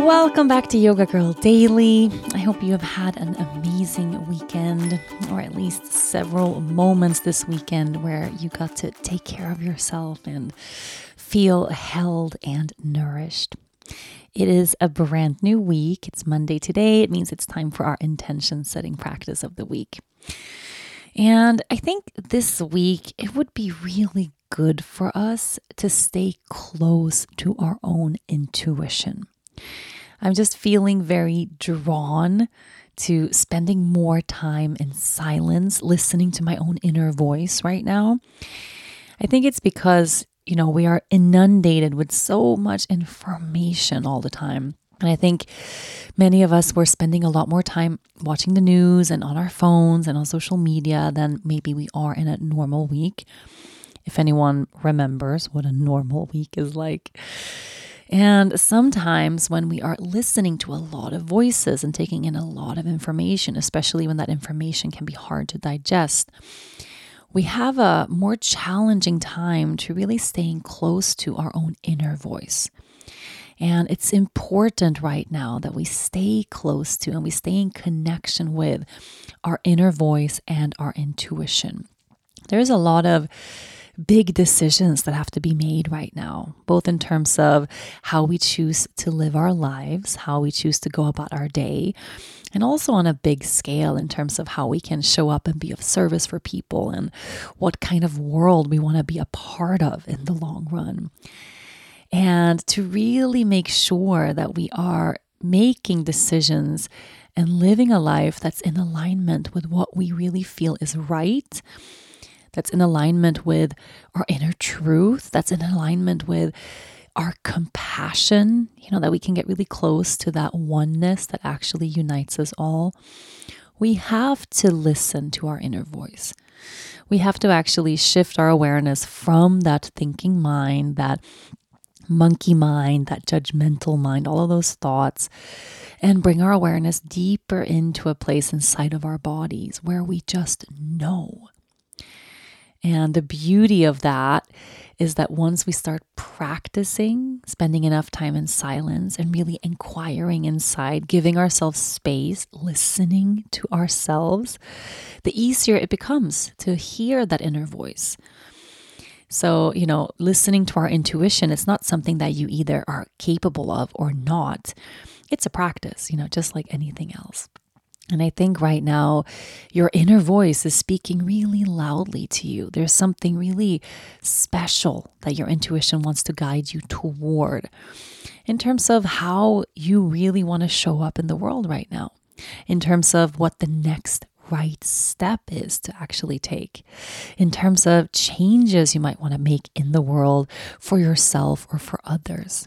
Welcome back to Yoga Girl Daily. I hope you have had an amazing weekend, or at least several moments this weekend where you got to take care of yourself and feel held and nourished. It is a brand new week. It's Monday today. It means it's time for our intention setting practice of the week. And I think this week it would be really good for us to stay close to our own intuition. I'm just feeling very drawn to spending more time in silence, listening to my own inner voice right now. I think it's because, you know, we are inundated with so much information all the time. And I think many of us were spending a lot more time watching the news and on our phones and on social media than maybe we are in a normal week. If anyone remembers what a normal week is like. And sometimes when we are listening to a lot of voices and taking in a lot of information, especially when that information can be hard to digest, we have a more challenging time to really staying close to our own inner voice. And it's important right now that we stay close to and we stay in connection with our inner voice and our intuition. There's a lot of big decisions that have to be made right now, both in terms of how we choose to live our lives, how we choose to go about our day, and also on a big scale in terms of how we can show up and be of service for people and what kind of world we want to be a part of in the long run. And to really make sure that we are making decisions and living a life that's in alignment with what we really feel is right that's in alignment with our inner truth, that's in alignment with our compassion, you know, that we can get really close to that oneness that actually unites us all. We have to listen to our inner voice. We have to actually shift our awareness from that thinking mind, that monkey mind, that judgmental mind, all of those thoughts, and bring our awareness deeper into a place inside of our bodies where we just know. And the beauty of that is that once we start practicing spending enough time in silence and really inquiring inside, giving ourselves space, listening to ourselves, the easier it becomes to hear that inner voice. So, you know, listening to our intuition, it's not something that you either are capable of or not. It's a practice, you know, just like anything else. And I think right now, your inner voice is speaking really loudly to you. There's something really special that your intuition wants to guide you toward in terms of how you really want to show up in the world right now, in terms of what the next right step is to actually take, in terms of changes you might want to make in the world for yourself or for others.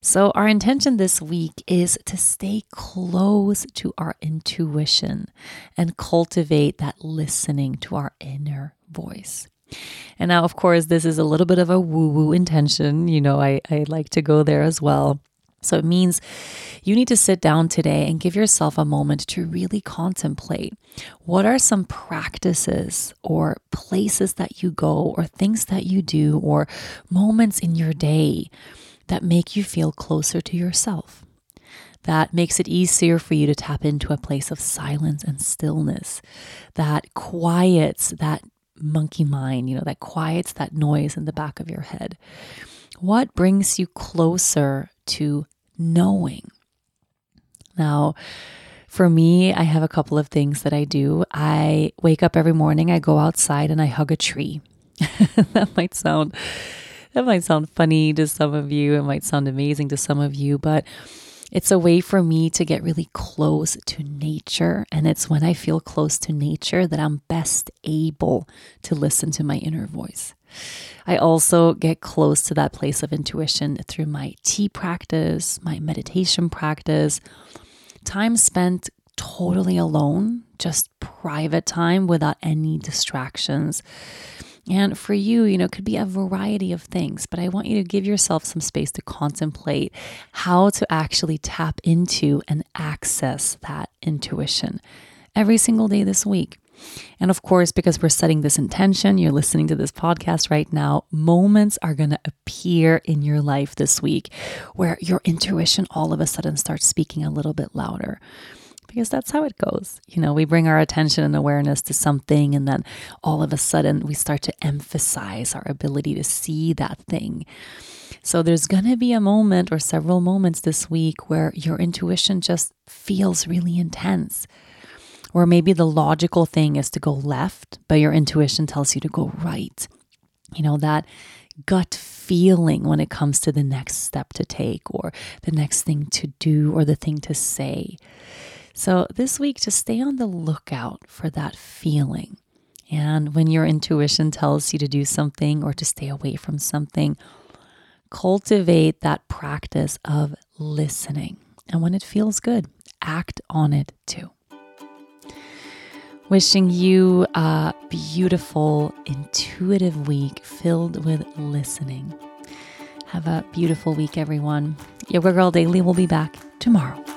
So, our intention this week is to stay close to our intuition and cultivate that listening to our inner voice. And now, of course, this is a little bit of a woo woo intention. You know, I, I like to go there as well. So it means you need to sit down today and give yourself a moment to really contemplate what are some practices or places that you go or things that you do or moments in your day that make you feel closer to yourself. That makes it easier for you to tap into a place of silence and stillness that quiets that monkey mind, you know, that quiets that noise in the back of your head. What brings you closer to knowing? Now, for me, I have a couple of things that I do. I wake up every morning, I go outside and I hug a tree. that might sound that might sound funny to some of you, it might sound amazing to some of you, but it's a way for me to get really close to nature. And it's when I feel close to nature that I'm best able to listen to my inner voice. I also get close to that place of intuition through my tea practice, my meditation practice, time spent totally alone, just private time without any distractions. And for you, you know, it could be a variety of things, but I want you to give yourself some space to contemplate how to actually tap into and access that intuition every single day this week. And of course, because we're setting this intention, you're listening to this podcast right now, moments are going to appear in your life this week where your intuition all of a sudden starts speaking a little bit louder because that's how it goes. You know, we bring our attention and awareness to something, and then all of a sudden we start to emphasize our ability to see that thing. So there's going to be a moment or several moments this week where your intuition just feels really intense. Or maybe the logical thing is to go left, but your intuition tells you to go right. You know, that gut feeling when it comes to the next step to take or the next thing to do or the thing to say. So, this week, just stay on the lookout for that feeling. And when your intuition tells you to do something or to stay away from something, cultivate that practice of listening. And when it feels good, act on it too. Wishing you a beautiful, intuitive week filled with listening. Have a beautiful week, everyone. Yoga Girl Daily will be back tomorrow.